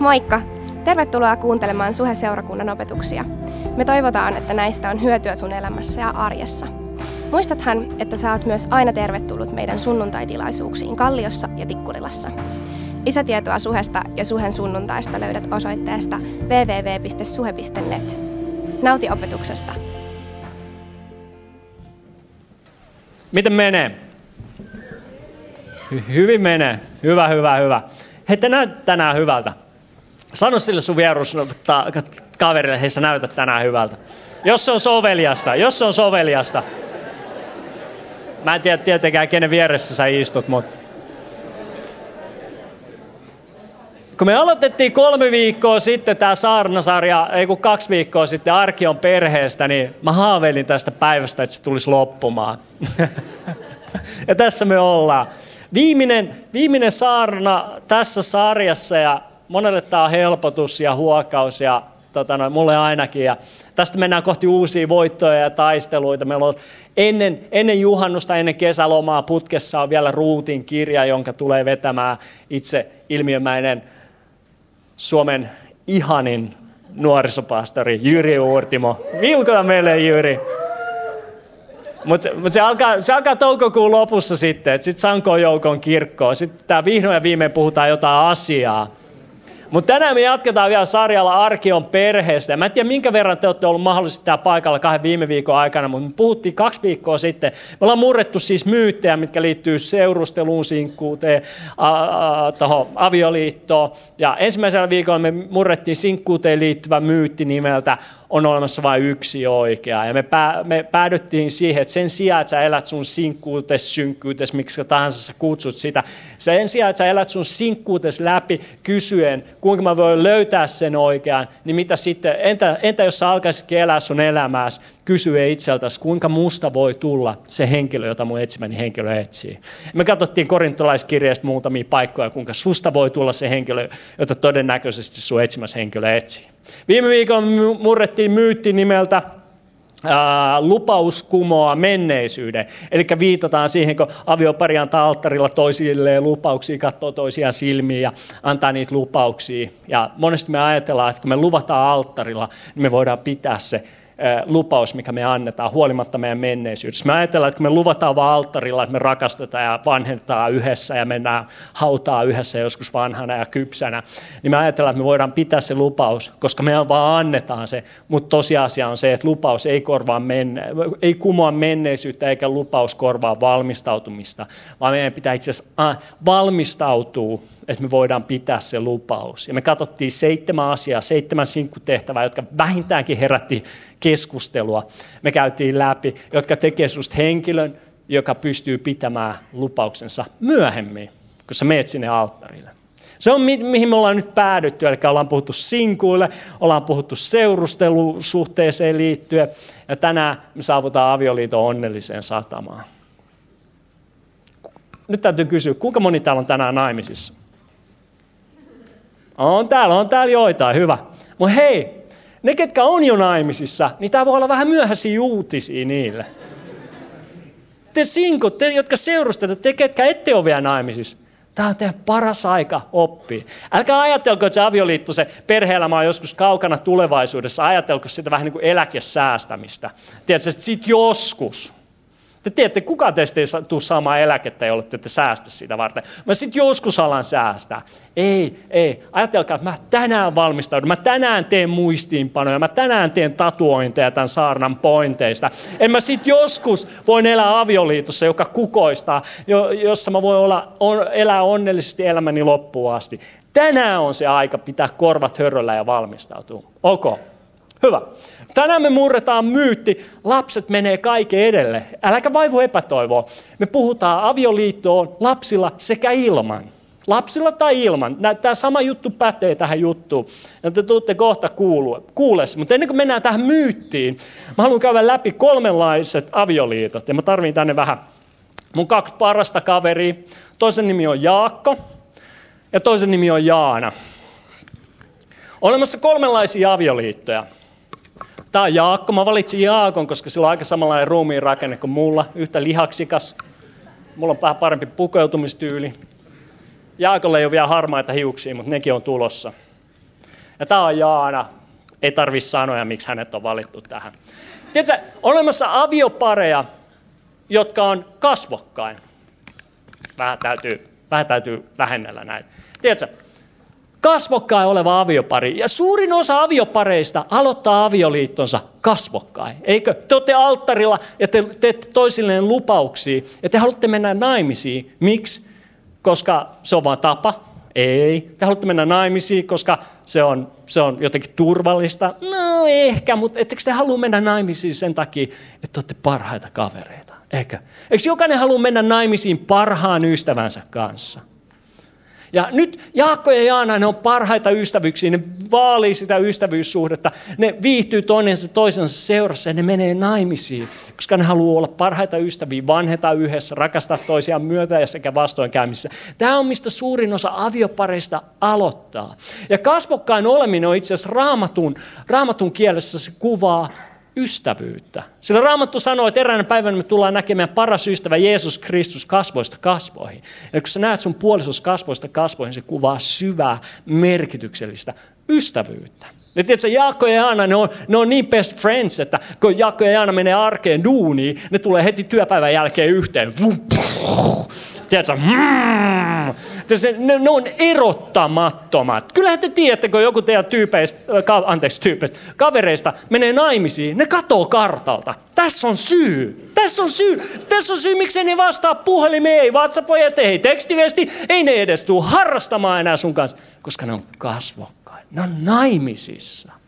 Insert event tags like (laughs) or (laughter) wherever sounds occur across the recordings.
Moikka! Tervetuloa kuuntelemaan Suhe-seurakunnan opetuksia. Me toivotaan, että näistä on hyötyä sun elämässä ja arjessa. Muistathan, että sä oot myös aina tervetullut meidän sunnuntaitilaisuuksiin Kalliossa ja Tikkurilassa. Lisätietoa Suhesta ja Suhen sunnuntaista löydät osoitteesta www.suhe.net. Nauti opetuksesta! Miten menee? Hy- hyvin menee. Hyvä, hyvä, hyvä. Hei, te näytät tänään hyvältä. Sano sille sun vierus kaverille, hei sä näytät tänään hyvältä. Jos se on soveliasta, jos se on soveliasta. Mä en tiedä tietenkään, kenen vieressä sä istut, mutta... Kun me aloitettiin kolme viikkoa sitten tämä saarnasarja, ei kun kaksi viikkoa sitten Arkion perheestä, niin mä haaveilin tästä päivästä, että se tulisi loppumaan. (laughs) ja tässä me ollaan. Viimeinen, viimeinen saarna tässä sarjassa ja monelle tämä on helpotus ja huokaus ja tota noin, mulle ainakin. Ja tästä mennään kohti uusia voittoja ja taisteluita. Meillä on ennen, ennen juhannusta, ennen kesälomaa putkessa on vielä Ruutin kirja, jonka tulee vetämään itse ilmiömäinen Suomen ihanin nuorisopastori Jyri Uurtimo. Vilkota meille Jyri! Mutta mut se, alkaa, se alkaa toukokuun lopussa sitten, että sitten Sankoon joukon kirkkoon. Sitten tämä vihdoin ja viimein puhutaan jotain asiaa. Mutta tänään me jatketaan vielä sarjalla Arkion perheestä. Mä en tiedä, minkä verran te olette ollut mahdollisesti täällä paikalla kahden viime viikon aikana, mutta me puhuttiin kaksi viikkoa sitten. Me ollaan murrettu siis myyttejä, mitkä liittyy seurusteluun, sinkkuuteen, tuohon avioliittoon. Ja ensimmäisellä viikolla me murrettiin sinkkuuteen liittyvä myytti nimeltä on olemassa vain yksi oikea. Ja me, pää, me päädyttiin siihen, että sen sijaan, että sä elät sun sinkkuutes, synkkyytes, miksi tahansa sä kutsut sitä, sen sijaan, että sä elät sun sinkkuutes läpi kysyen, kuinka mä voin löytää sen oikean, niin mitä sitten, entä, entä jos sä alkaisitkin elää sun elämääsi, kysyä itseltäsi, kuinka musta voi tulla se henkilö, jota mun etsimäni henkilö etsii. Me katsottiin korintolaiskirjasta muutamia paikkoja, kuinka susta voi tulla se henkilö, jota todennäköisesti sun etsimässä henkilö etsii. Viime viikolla murrettiin myytti nimeltä Lupaus kumoaa menneisyyden. Eli viitataan siihen, kun aviopari antaa alttarilla toisilleen lupauksia, katsoo toisiaan silmiin ja antaa niitä lupauksia. Ja monesti me ajatellaan, että kun me luvataan alttarilla, niin me voidaan pitää se lupaus, mikä me annetaan, huolimatta meidän menneisyydestä. Me ajatellaan, että kun me luvataan vaan alttarilla, että me rakastetaan ja vanhentaa yhdessä ja mennään hautaa yhdessä joskus vanhana ja kypsänä, niin me ajatellaan, että me voidaan pitää se lupaus, koska me vaan annetaan se, mutta tosiasia on se, että lupaus ei, korvaa menne, ei kumoa menneisyyttä eikä lupaus korvaa valmistautumista, vaan meidän pitää itse asiassa valmistautua että me voidaan pitää se lupaus. Ja me katsottiin seitsemän asiaa, seitsemän sinkkutehtävää, jotka vähintäänkin herätti keskustelua. Me käytiin läpi, jotka tekee susta henkilön, joka pystyy pitämään lupauksensa myöhemmin, kun sä meet sinne alttarille. Se on mihin me ollaan nyt päädytty, eli ollaan puhuttu sinkuille, ollaan puhuttu seurustelusuhteeseen liittyen, ja tänään me saavutaan avioliiton onnelliseen satamaan. Nyt täytyy kysyä, kuinka moni täällä on tänään naimisissa? On täällä, on täällä joitain, hyvä. Mutta hei, ne ketkä on jo naimisissa, niin tämä voi olla vähän myöhäisiä uutisia niille. Te sinkot, te jotka seurustelette, te ketkä ette ole vielä naimisissa, Tämä on teidän paras aika oppia. Älkää ajatelko, että se avioliitto, se perhe-elämä on joskus kaukana tulevaisuudessa. Ajatelko sitä vähän niin kuin eläkesäästämistä. Tiedätkö, että sitten joskus, te tiedätte, kuka teistä ei tule saamaan eläkettä, jolle te ette säästä sitä varten. Mä sitten joskus alan säästää. Ei, ei. Ajatelkaa, että mä tänään valmistaudun, mä tänään teen muistiinpanoja, mä tänään teen tatuointeja tämän saarnan pointeista. En mä sitten joskus voin elää avioliitossa, joka kukoistaa, jossa mä voin olla, on, elää onnellisesti elämäni loppuun asti. Tänään on se aika pitää korvat hörröllä ja valmistautua. Okay. Hyvä. Tänään me murretaan myytti, lapset menee kaiken edelle. Äläkä vaivu epätoivoa. Me puhutaan avioliittoon lapsilla sekä ilman. Lapsilla tai ilman. Tämä sama juttu pätee tähän juttuun. Ja te tuutte kohta kuulessa. Mutta ennen kuin mennään tähän myyttiin, mä haluan käydä läpi kolmenlaiset avioliitot. Ja mä tarvin tänne vähän mun kaksi parasta kaveria. Toisen nimi on Jaakko ja toisen nimi on Jaana. Olemassa kolmenlaisia avioliittoja. Tämä on Jaakko. Mä valitsin Jaakon, koska sillä on aika samanlainen ruumiin rakenne kuin mulla. Yhtä lihaksikas. Mulla on vähän parempi pukeutumistyyli. Jaakolle ei ole vielä harmaita hiuksia, mutta nekin on tulossa. Ja tämä on Jaana. Ei tarvi sanoa, miksi hänet on valittu tähän. Tiedätkö, olemassa aviopareja, jotka on kasvokkain. Vähän täytyy, vähän täytyy lähennellä näitä. Tiedätkö, kasvokkain oleva aviopari. Ja suurin osa aviopareista aloittaa avioliittonsa kasvokkain. Eikö? Te olette alttarilla ja te teette toisilleen lupauksia ja te haluatte mennä naimisiin. Miksi? Koska se on vain tapa. Ei. Te haluatte mennä naimisiin, koska se on, se on jotenkin turvallista. No ehkä, mutta ettekö te halua mennä naimisiin sen takia, että olette parhaita kavereita? Eikö? Eikö jokainen halua mennä naimisiin parhaan ystävänsä kanssa? Ja nyt Jaakko ja Jaana, ne on parhaita ystävyyksiä, ne vaalii sitä ystävyyssuhdetta, ne viihtyy toinensa toisensa seurassa ja ne menee naimisiin, koska ne haluaa olla parhaita ystäviä, vanheta yhdessä, rakastaa toisiaan myötä ja sekä vastoinkäymissä. Tämä on mistä suurin osa aviopareista aloittaa. Ja kasvokkain oleminen on itse asiassa raamatun, raamatun kielessä se kuvaa ystävyyttä. Sillä Raamattu sanoo, että eräänä päivänä me tullaan näkemään paras ystävä Jeesus Kristus kasvoista kasvoihin. Ja kun sä näet sun puolisos kasvoista kasvoihin, se kuvaa syvää, merkityksellistä ystävyyttä. Ja tiedätkö, Jaakko ja Jaana, ne on, ne on niin best friends, että kun Jaakko ja Jaana menee arkeen duuniin, ne tulee heti työpäivän jälkeen yhteen. Tiedätkö, mm, ne, ne on erottamattomat. Kyllähän te tiedätte, kun joku teidän tyypeistä, ka, anteeksi tyypeistä, kavereista menee naimisiin, ne katoo kartalta. Tässä on syy. Tässä on syy. Tässä on syy, miksi ne vastaa puhelimeen, ei WhatsApp-ojasta, ei tekstiviesti, ei ne edes tule harrastamaan enää sun kanssa, koska ne on kasvokkain. Ne on naimisissa.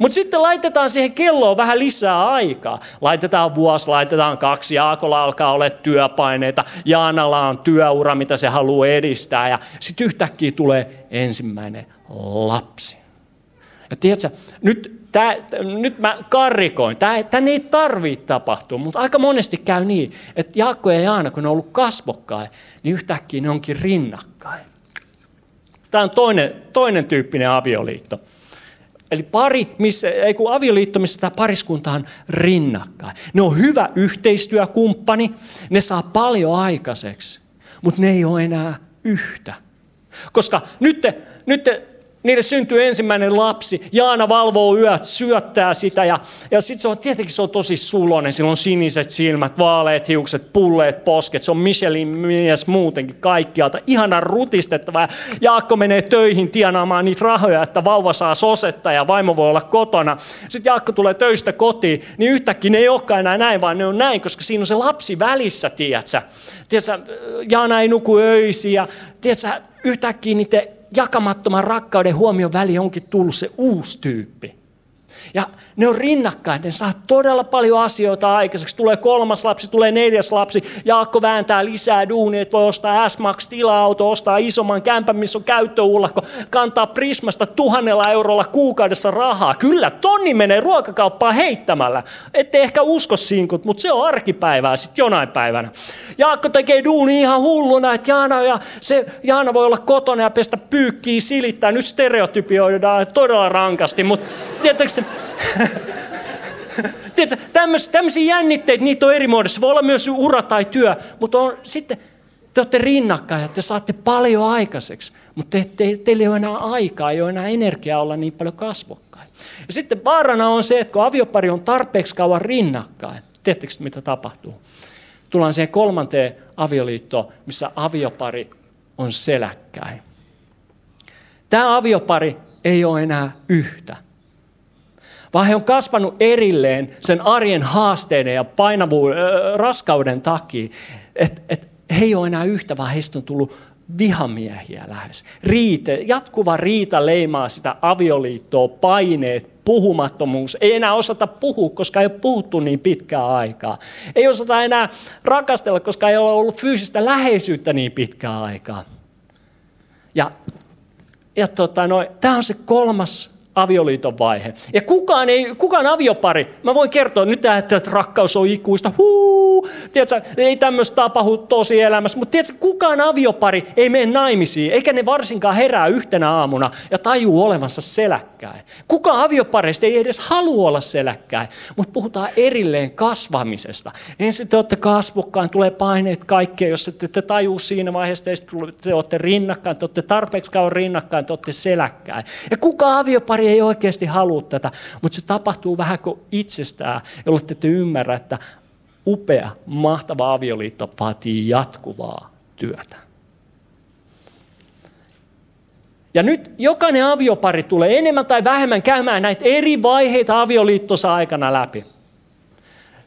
Mutta sitten laitetaan siihen kelloon vähän lisää aikaa. Laitetaan vuosi, laitetaan kaksi, Jaakolla alkaa olla työpaineita, Jaanalla on työura, mitä se haluaa edistää ja sitten yhtäkkiä tulee ensimmäinen lapsi. Ja tiedätkö, nyt, tää, nyt mä karrikoin, tämä ei tarvitse tapahtua, mutta aika monesti käy niin, että Jaakko ja Jaana, kun ne on ollut kasvokkain, niin yhtäkkiä ne onkin rinnakkain. Tämä on toinen, toinen tyyppinen avioliitto. Eli pari, missä, ei kun avioliitto, missä tämä pariskunta on rinnakkain. Ne on hyvä yhteistyökumppani, ne saa paljon aikaiseksi, mutta ne ei ole enää yhtä. Koska nyt, te, nyt te Niille syntyy ensimmäinen lapsi. Jaana valvoo yöt, syöttää sitä ja, ja sitten se on tietenkin se on tosi sulonen. Sillä on siniset silmät, vaaleet hiukset, pulleet posket. Se on Michelin mies muutenkin kaikkialta. Ihana rutistettava. Jaakko menee töihin tienaamaan niitä rahoja, että vauva saa sosetta ja vaimo voi olla kotona. Sitten Jaakko tulee töistä kotiin, niin yhtäkkiä ne ei olekaan enää näin, vaan ne on näin, koska siinä on se lapsi välissä, tiedätkö? tiedätkö Jaana ei nuku öisiä ja tiedätkö, yhtäkkiä niiden jakamattoman rakkauden huomion väliin onkin tullut se uusi tyyppi. Ja ne on rinnakkain, ne saa todella paljon asioita aikaiseksi. Tulee kolmas lapsi, tulee neljäs lapsi, Jaakko vääntää lisää duunia, että voi ostaa S-Max tila-auto, ostaa isomman kämpän, missä on käyttöullakko, kantaa Prismasta tuhannella eurolla kuukaudessa rahaa. Kyllä, tonni menee ruokakauppaan heittämällä. Ette ehkä usko sinkut, mutta se on arkipäivää sitten jonain päivänä. Jaakko tekee duuni ihan hulluna, että Jaana, ja se, Jaana voi olla kotona ja pestä pyykkiä, silittää. Nyt stereotypioidaan todella rankasti, mutta tiedättekö Tiedätkö, (laughs) tämmöisiä jännitteitä, niitä on eri muodossa. Voi olla myös ura tai työ, mutta on, sitten te olette rinnakkain ja te saatte paljon aikaiseksi, mutta te, te, teillä ei ole enää aikaa, ei ole enää energiaa olla niin paljon kasvokkain. Ja sitten vaarana on se, että kun aviopari on tarpeeksi kauan rinnakkain, tiedättekö mitä tapahtuu? Tullaan siihen kolmanteen avioliittoon, missä aviopari on seläkkäin. Tämä aviopari ei ole enää yhtä vaan he on kasvanut erilleen sen arjen haasteiden ja painavuuden, raskauden takia. Että et he ei ole enää yhtä, vaan heistä on tullut vihamiehiä lähes. Riite, jatkuva riita leimaa sitä avioliittoa, paineet, puhumattomuus. Ei enää osata puhua, koska ei ole puhuttu niin pitkää aikaa. Ei osata enää rakastella, koska ei ole ollut fyysistä läheisyyttä niin pitkää aikaa. Ja, ja tota, no, tämä on se kolmas avioliiton vaihe. Ja kukaan, ei, kukaan aviopari, mä voin kertoa nyt, että rakkaus on ikuista, huu, tiedätkö, ei tämmöistä tapahdu tosi elämässä, mutta tiedätkö, kukaan aviopari ei mene naimisiin, eikä ne varsinkaan herää yhtenä aamuna ja tajuu olevansa seläkkäin. Kukaan aviopareista ei edes halua olla seläkkäin, mutta puhutaan erilleen kasvamisesta. Ensin te olette kasvokkain, tulee paineet kaikkea, jos ette te tajuu siinä vaiheessa, te olette rinnakkain, te olette tarpeeksi kauan rinnakkain, te olette seläkkäin. Ja kuka aviopari ei oikeasti halua tätä, mutta se tapahtuu vähän kuin itsestään, jolloin te ymmärrä, että upea, mahtava avioliitto vaatii jatkuvaa työtä. Ja nyt jokainen aviopari tulee enemmän tai vähemmän käymään näitä eri vaiheita avioliittosa aikana läpi.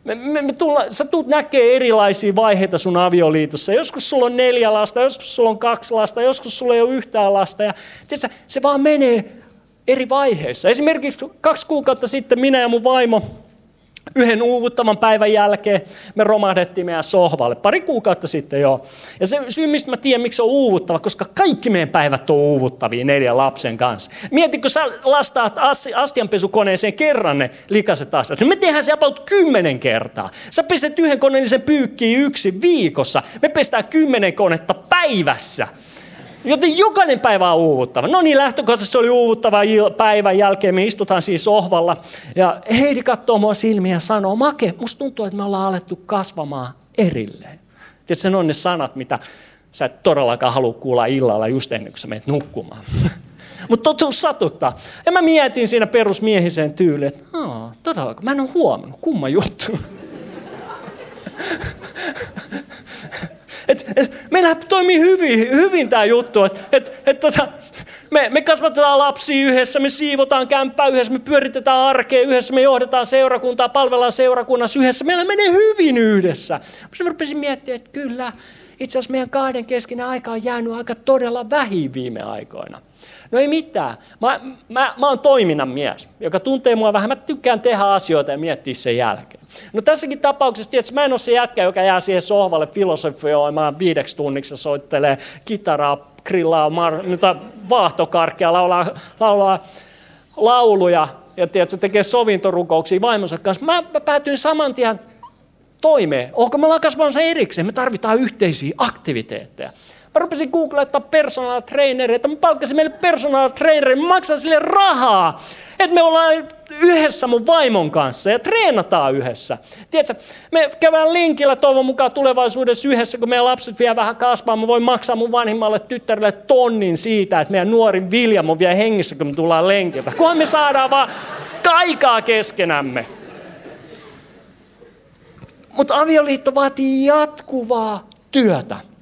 Me, me, me tulla, sä tulet näkee erilaisia vaiheita sun avioliitossa. Joskus sulla on neljä lasta, joskus sulla on kaksi lasta, joskus sulla ei ole yhtään lasta. Ja, tiiätkö, se vaan menee eri vaiheissa. Esimerkiksi kaksi kuukautta sitten minä ja mun vaimo Yhden uuvuttavan päivän jälkeen me romahdettiin meidän sohvalle. Pari kuukautta sitten jo. Ja se syy, mistä mä tiedän, miksi se on uuvuttava, koska kaikki meidän päivät on uuvuttavia neljän lapsen kanssa. Mieti, kun sä lastaat astianpesukoneeseen kerran ne likaset asiat. Niin me tehdään se about kymmenen kertaa. Sä peset yhden koneellisen pyykkiin yksi viikossa. Me pestään kymmenen konetta päivässä. Joten jokainen päivä on uuvuttava. No niin, lähtökohtaisesti se oli uuvuttava päivän jälkeen. Me istutaan siis sohvalla. Ja Heidi katsoo mua silmiä ja sanoo, Make, musta tuntuu, että me ollaan alettu kasvamaan erilleen. Tiedätkö, ne on ne sanat, mitä sä et todellakaan halua kuulla illalla just ennen kuin sä menet nukkumaan. (laughs) Mutta totuus satuttaa. Ja mä mietin siinä perusmiehiseen tyyliin, että todellakaan, mä en ole huomannut, kumma juttu. (laughs) Et, et, meillä toimii hyvin, hyvin tämä juttu, että et, et, tota, me, me kasvatetaan lapsia yhdessä, me siivotaan kämppää yhdessä, me pyöritetään arkea yhdessä, me johdetaan seurakuntaa, palvellaan seurakunnassa yhdessä. Meillä menee hyvin yhdessä. Mä rupesin miettimään, että kyllä, itse asiassa meidän kahden keskinen aika on jäänyt aika todella vähin viime aikoina. No ei mitään. Mä, mä, mä oon toiminnan mies, joka tuntee mua vähän. Mä tykkään tehdä asioita ja miettiä sen jälkeen. No tässäkin tapauksessa, tietysti, mä en ole se jätkä, joka jää siihen sohvalle filosofioimaan viideksi tunniksi ja soittelee kitaraa, grillaa, mar, vaahtokarkkia, laulaa, laulaa lauluja ja tiedätkö, tekee sovintorukouksia vaimonsa kanssa. Mä, mä päätyin saman tien toimeen. Onko me ollaan kasvamassa erikseen? Me tarvitaan yhteisiä aktiviteetteja. Mä rupesin googlettaa personal traineria, että mä palkkasin meille personal trainerin, maksan sille rahaa. Että me ollaan yhdessä mun vaimon kanssa ja treenataan yhdessä. Tiedätkö, me käydään linkillä toivon mukaan tulevaisuudessa yhdessä, kun meidän lapset vielä vähän kasvaa. Mä voin maksaa mun vanhimmalle tyttärelle tonnin siitä, että meidän nuorin Vilja on vielä hengissä, kun me tullaan lenkiltä. Kunhan me saadaan vaan kaikaa keskenämme. Mutta avioliitto vaatii jatkuvaa työtä.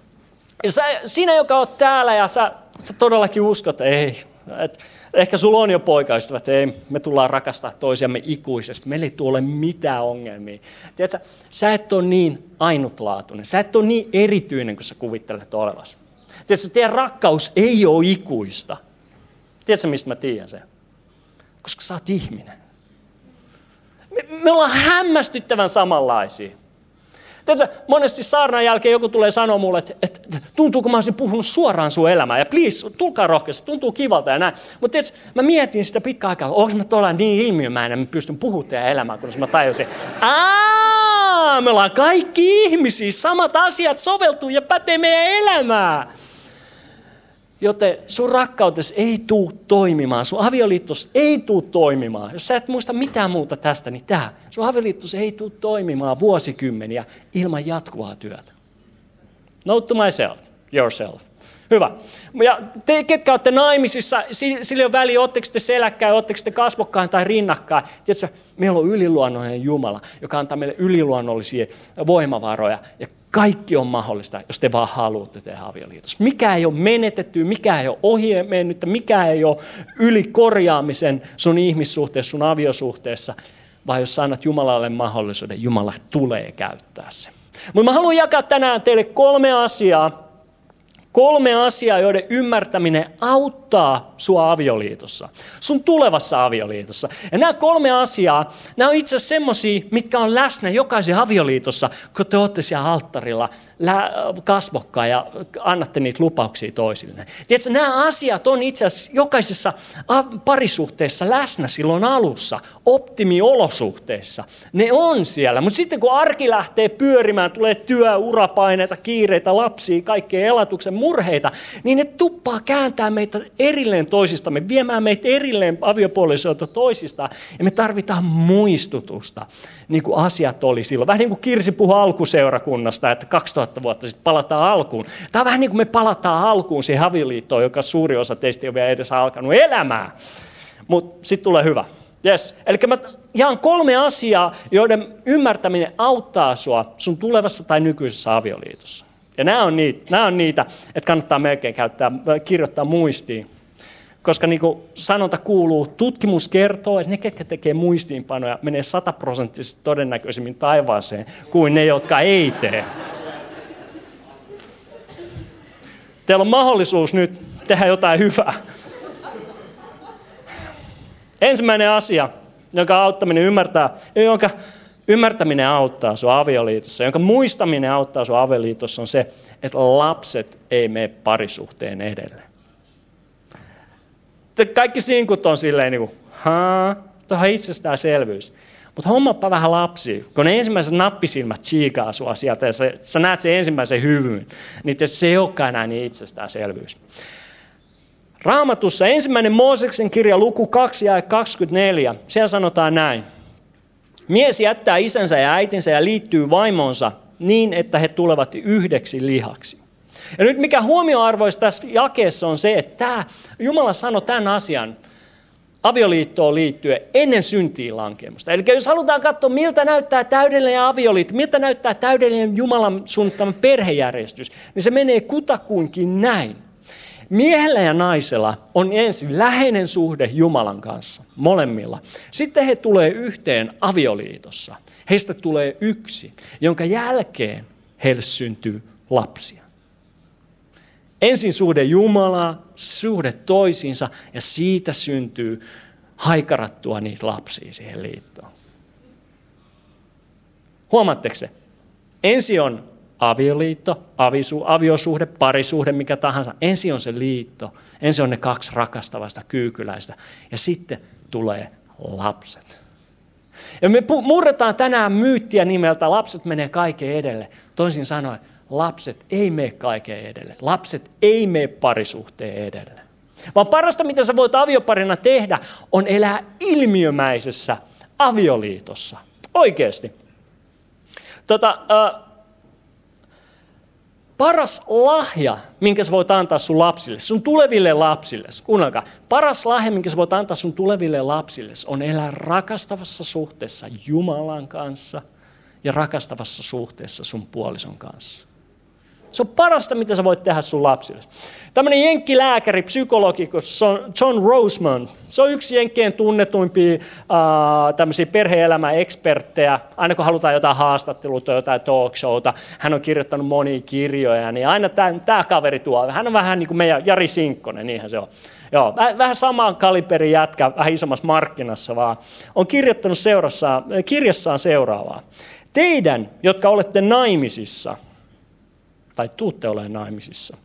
Sä, sinä, joka oot täällä ja sä, sä todellakin uskot, ei, et, ehkä sulla on jo poikaystävät, ei, me tullaan rakastaa toisiamme ikuisesti, meillä ei tule mitään ongelmia. Tiedätkö, sä et ole niin ainutlaatuinen, sä et ole niin erityinen kuin sä kuvittelet olevasi. Tiedätkö, teidän rakkaus ei ole ikuista. Tiedätkö, mistä mä tiedän sen? Koska sä oot ihminen. Me, me ollaan hämmästyttävän samanlaisia. Tiedätkö, monesti saarnan jälkeen joku tulee sanoa mulle, että, että tuntuu, kun mä olisin puhunut suoraan sun elämään. Ja please, tulkaa rohkeasti, tuntuu kivalta ja näin. Mutta tiedätkö, mä mietin sitä pitkä aikaa, onko mä tuolla niin ilmiömäinen, että mä pystyn puhumaan teidän elämää, kun mä tajusin, Aa, me ollaan kaikki ihmisiä, samat asiat soveltuu ja pätee meidän elämään. Joten sun rakkautes ei tuu toimimaan, sun avioliittos ei tuu toimimaan. Jos sä et muista mitään muuta tästä, niin tämä. Sun avioliittos ei tuu toimimaan vuosikymmeniä ilman jatkuvaa työtä. Note to myself, yourself. Hyvä. Ja te, ketkä olette naimisissa, sillä on väliä, oletteko te seläkkäin, oletteko te kasvokkain tai rinnakkain. Tiedätkö, meillä on yliluonnollinen Jumala, joka antaa meille yliluonnollisia voimavaroja. Ja kaikki on mahdollista, jos te vaan haluatte tehdä avioliitossa. Mikä ei ole menetetty, mikä ei ole ohi mennyt, mikä ei ole yli korjaamisen sun ihmissuhteessa, sun aviosuhteessa, vaan jos annat Jumalalle mahdollisuuden, Jumala tulee käyttää se. Mutta mä haluan jakaa tänään teille kolme asiaa, Kolme asiaa, joiden ymmärtäminen auttaa sua avioliitossa, sun tulevassa avioliitossa. Ja nämä kolme asiaa, nämä on itse asiassa semmosia, mitkä on läsnä jokaisen avioliitossa, kun te olette siellä alttarilla kasvokkaan ja annatte niitä lupauksia toisille. Tiedätkö, nämä asiat on itse asiassa jokaisessa parisuhteessa läsnä silloin alussa, optimiolosuhteissa. Ne on siellä, mutta sitten kun arki lähtee pyörimään, tulee työ, urapaineita, kiireitä, lapsia, kaikkea elatuksen murheita, niin ne tuppaa kääntää meitä erilleen toisistamme, viemään meitä erilleen aviopuolisoilta toisistaan. Ja me tarvitaan muistutusta, niin kuin asiat oli silloin. Vähän niin kuin Kirsi puhui alkuseurakunnasta, että 2000 vuotta sitten palataan alkuun. Tämä on vähän niin kuin me palataan alkuun siihen avioliittoon, joka suuri osa teistä ei ole vielä edes alkanut elämää. Mutta sitten tulee hyvä. Yes. Eli mä jaan kolme asiaa, joiden ymmärtäminen auttaa sua sun tulevassa tai nykyisessä avioliitossa. Ja nämä on niitä, nämä on niitä että kannattaa melkein käyttää, kirjoittaa muistiin. Koska niin kuin sanonta kuuluu, tutkimus kertoo, että ne, ketkä tekee muistiinpanoja, menee sataprosenttisesti todennäköisemmin taivaaseen kuin ne, jotka ei tee. Teillä on mahdollisuus nyt tehdä jotain hyvää. Ensimmäinen asia, jonka auttaminen ymmärtää, jonka ymmärtäminen auttaa sinua avioliitossa, jonka muistaminen auttaa sinua avioliitossa, on se, että lapset ei mene parisuhteen edelle. Kaikki sinkut on silleen niin kuin, haa, tuohon itsestäänselvyys. Mutta hommappa vähän lapsi, kun ne ensimmäiset nappisilmät chiikaa sua sieltä ja sä, sä näet sen ensimmäisen hyvyn, niin se ei olekaan enää niin itsestäänselvyys. Raamatussa ensimmäinen Mooseksen kirja luku 2 ja 24, siellä sanotaan näin. Mies jättää isänsä ja äitinsä ja liittyy vaimonsa niin, että he tulevat yhdeksi lihaksi. Ja nyt mikä huomioarvoista tässä jakeessa on se, että tämä, Jumala sanoi tämän asian avioliittoon liittyen ennen syntiin lankemusta. Eli jos halutaan katsoa, miltä näyttää täydellinen avioliitto, miltä näyttää täydellinen Jumalan suunnittama perhejärjestys, niin se menee kutakuinkin näin. Miehellä ja naisella on ensin läheinen suhde Jumalan kanssa, molemmilla. Sitten he tulee yhteen avioliitossa. Heistä tulee yksi, jonka jälkeen heille syntyy lapsia. Ensin suhde Jumalaa, suhde toisiinsa ja siitä syntyy haikarattua niitä lapsia siihen liittoon. Huomaatteko se? Ensin on avioliitto, avisu, aviosuhde, parisuhde, mikä tahansa. Ensin on se liitto, ensin on ne kaksi rakastavasta kyykyläistä ja sitten tulee lapset. Ja me murretaan tänään myyttiä nimeltä lapset menee kaiken edelle. Toisin sanoen, lapset ei mene kaiken edelle. Lapset ei mene parisuhteen edelle. Vaan parasta, mitä sä voit avioparina tehdä, on elää ilmiömäisessä avioliitossa. Oikeasti. Tota, äh, paras lahja, minkä sä voit antaa sun lapsille, sun tuleville lapsille, kuunnelkaa, paras lahja, minkä sä voit antaa sun tuleville lapsille, on elää rakastavassa suhteessa Jumalan kanssa ja rakastavassa suhteessa sun puolison kanssa. Se on parasta, mitä sä voit tehdä sun lapsille. Tämmöinen jenkkilääkäri, psykologi, John Roseman, se on yksi jenkkien tunnetuimpia tämmöisiä perhe-elämäeksperttejä. Aina kun halutaan jotain haastattelua tai jotain talk showta, hän on kirjoittanut monia kirjoja, niin aina tämä kaveri tuo. Hän on vähän niin kuin meidän Jari Sinkkonen, niinhän se on. Joo, vähän samaan kaliberin jätkä, vähän isommassa markkinassa vaan. On kirjoittanut seurassa, kirjassaan seuraavaa. Teidän, jotka olette naimisissa – tai tuutte olemaan naimisissa.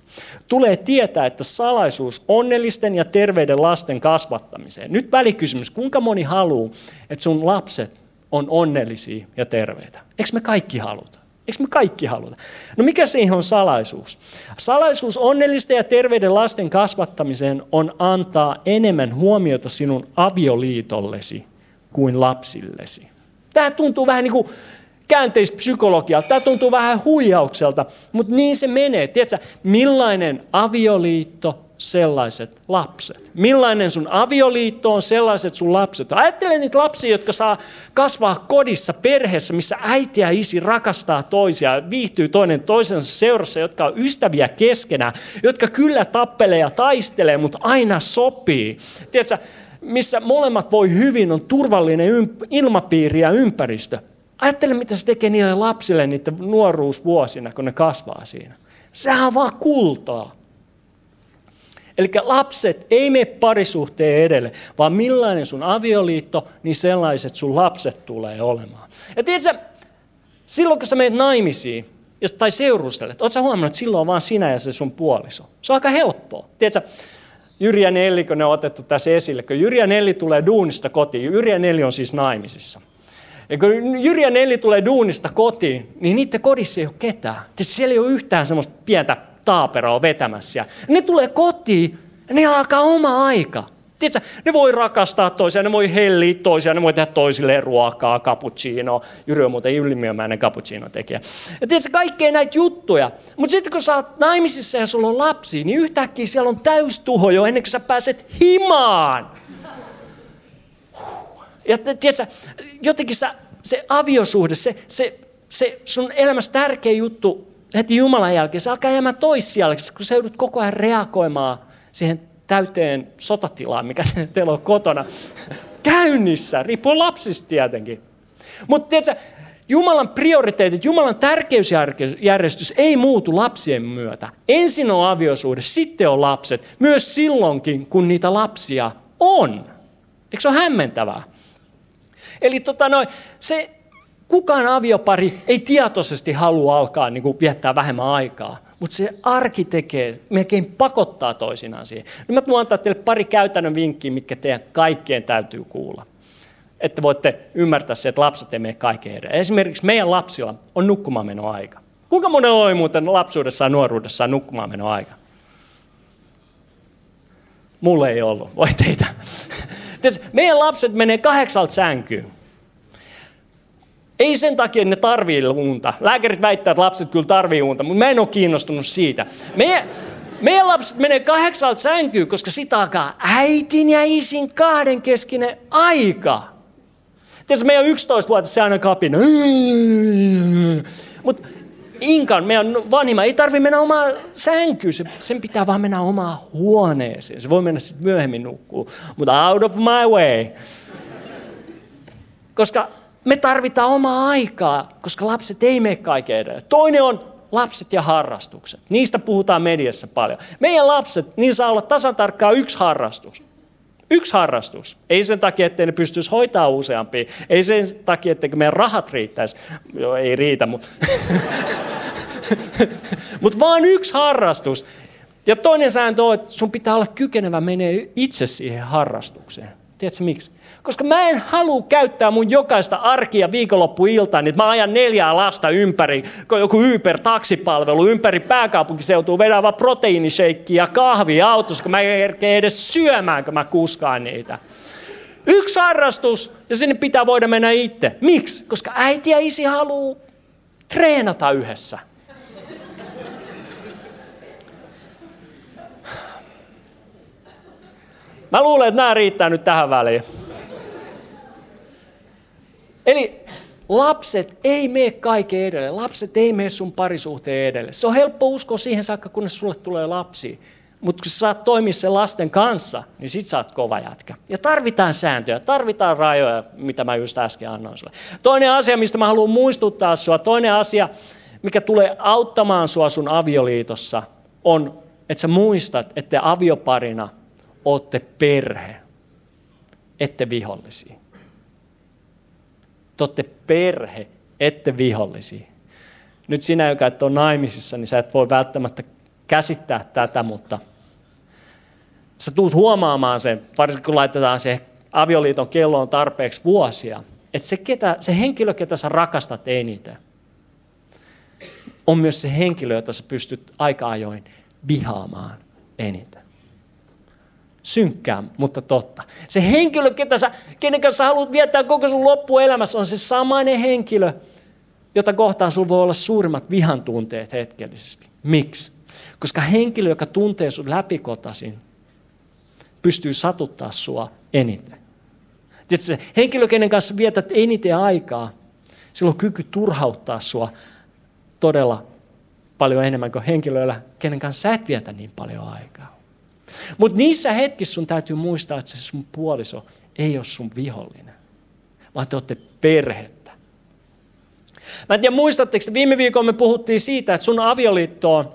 Tulee tietää, että salaisuus onnellisten ja terveiden lasten kasvattamiseen. Nyt välikysymys, kuinka moni haluaa, että sun lapset on onnellisia ja terveitä? Eikö me kaikki haluta? Eikö me kaikki haluta? No mikä siihen on salaisuus? Salaisuus onnellisten ja terveiden lasten kasvattamiseen on antaa enemmän huomiota sinun avioliitollesi kuin lapsillesi. Tämä tuntuu vähän niin kuin käänteispsykologialta. Tämä tuntuu vähän huijaukselta, mutta niin se menee. Tiedätkö, millainen avioliitto, sellaiset lapset. Millainen sun avioliitto on, sellaiset sun lapset. Ajattele niitä lapsia, jotka saa kasvaa kodissa, perheessä, missä äiti ja isi rakastaa toisiaan, viihtyy toinen toisensa seurassa, jotka on ystäviä keskenään, jotka kyllä tappelee ja taistelee, mutta aina sopii. Tiedätkö, missä molemmat voi hyvin, on turvallinen ilmapiiri ja ympäristö. Ajattele, mitä se tekee niille lapsille niiden nuoruusvuosina, kun ne kasvaa siinä. Sehän on vaan kultaa. Eli lapset ei mene parisuhteen edelle, vaan millainen sun avioliitto, niin sellaiset sun lapset tulee olemaan. Ja tiedätkö, silloin kun sä menet naimisiin, tai seurustelet, ootko huomannut, että silloin on vaan sinä ja se sun puoliso? Se on aika helppoa. Tiedätkö, Jyri ja Nelli, kun ne on otettu tässä esille, kun Jyri ja Nelli tulee duunista kotiin, Jyri ja Nelli on siis naimisissa. Ja kun Jyri ja Nelli tulee duunista kotiin, niin niiden kodissa ei ole ketään. Tiedätkö, siellä ei ole yhtään semmoista pientä taaperoa vetämässä. Ne tulee kotiin ja ne alkaa oma aika. Tiedätkö, ne voi rakastaa toisiaan, ne voi helliä toisiaan, ne voi tehdä toisilleen ruokaa, cappuccino. Jyri on muuten ylimääräinen cappuccino tekijä. Ja tiedätkö, kaikkea näitä juttuja. Mutta sitten kun sä oot naimisissa ja sulla on lapsi, niin yhtäkkiä siellä on täystuho jo ennen kuin sä pääset himaan. Ja tiedätkö, jotenkin sä, se aviosuhde, se, se, se sun elämässä tärkeä juttu heti Jumalan jälkeen, se alkaa jäämään toissijalliseksi, kun sä joudut koko ajan reagoimaan siihen täyteen sotatilaan, mikä (laughs) teillä on kotona käynnissä, riippuen lapsista tietenkin. Mutta tiedätkö, Jumalan prioriteetit, Jumalan tärkeysjärjestys ei muutu lapsien myötä. Ensin on aviosuhde, sitten on lapset, myös silloinkin, kun niitä lapsia on. Eikö se ole hämmentävää? Eli tota noin, se kukaan aviopari ei tietoisesti halua alkaa niin kuin viettää vähemmän aikaa, mutta se arki tekee, melkein pakottaa toisinaan siihen. Nyt mä tuon antaa teille pari käytännön vinkkiä, mitkä teidän kaikkien täytyy kuulla. Että voitte ymmärtää se, että lapset ei mene kaiken edellä. Esimerkiksi meidän lapsilla on nukkumaanmenoaika. Kuinka monen oli muuten lapsuudessaan ja nuoruudessaan nukkumaanmenoaika? Mulle ei ollut, voi teitä. Meidän lapset menee kahdeksalta sänkyyn. Ei sen takia, että ne tarvii unta. Lääkärit väittää, että lapset kyllä tarvii unta, mutta mä en ole kiinnostunut siitä. Meidän, meidän lapset menee kahdeksalta sänkyyn, koska sitä alkaa äitin ja isin kahden keskinen aika. Tiedätkö, meidän 11 vuotta se aina kapina. Mutta Inkan, meidän vanhimma, ei tarvi mennä omaan sänkyyn, sen pitää vaan mennä omaan huoneeseen. Se voi mennä sitten myöhemmin nukkuu, mutta out of my way. Koska me tarvitaan omaa aikaa, koska lapset ei mene kaiken edelle. Toinen on lapset ja harrastukset. Niistä puhutaan mediassa paljon. Meidän lapset, niin saa olla tasan tarkkaan yksi harrastus. Yksi harrastus. Ei sen takia, ettei ne pystyisi hoitaa useampia. Ei sen takia, etteikö meidän rahat riittäisi. Joo, ei riitä, mutta... (laughs) mutta vaan yksi harrastus. Ja toinen sääntö on, että sun pitää olla kykenevä menee itse siihen harrastukseen. Tiedätkö miksi? Koska mä en halua käyttää mun jokaista arkia viikonloppuiltaan, niin mä ajan neljää lasta ympäri, kun joku Uber-taksipalvelu ympäri pääkaupunkiseutuu vedää vaan proteiinisheikkiä ja kahvia autossa, kun mä en erkeä edes syömään, kun mä kuskaan niitä. Yksi harrastus ja sinne pitää voida mennä itse. Miksi? Koska äiti ja isi haluaa treenata yhdessä. Mä luulen, että nämä riittää nyt tähän väliin. Eli lapset ei mene kaiken edelle. Lapset ei mene sun parisuhteen edelle. Se on helppo uskoa siihen saakka, kunnes sulle tulee lapsi. Mutta kun sä saat toimia sen lasten kanssa, niin sit sä oot kova jätkä. Ja tarvitaan sääntöjä, tarvitaan rajoja, mitä mä just äsken annoin sulle. Toinen asia, mistä mä haluan muistuttaa sua, toinen asia, mikä tulee auttamaan sua sun avioliitossa, on, että sä muistat, että avioparina ootte perhe, ette vihollisia. Te olette perhe, ette vihollisia. Nyt sinä, joka et ole naimisissa, niin sä et voi välttämättä käsittää tätä, mutta sä tuut huomaamaan sen, varsinkin kun laitetaan se avioliiton kelloon tarpeeksi vuosia, että se, ketä, se henkilö, ketä sä rakastat eniten, on myös se henkilö, jota sä pystyt aika ajoin vihaamaan eniten synkkää, mutta totta. Se henkilö, ketä sä, kenen kanssa haluat viettää koko sun loppuelämässä, on se samainen henkilö, jota kohtaan sulla voi olla suurimmat vihan tunteet hetkellisesti. Miksi? Koska henkilö, joka tuntee sun läpikotasin, pystyy satuttaa sua eniten. Tiedätkö, se henkilö, kenen kanssa vietät eniten aikaa, sillä on kyky turhauttaa sua todella paljon enemmän kuin henkilöillä, kenen kanssa sä et vietä niin paljon aikaa. Mutta niissä hetkissä sun täytyy muistaa, että se sun puoliso ei ole sun vihollinen, vaan te olette perhettä. Mä en tiedä, muistatteko, viime viikolla me puhuttiin siitä, että sun avioliittoon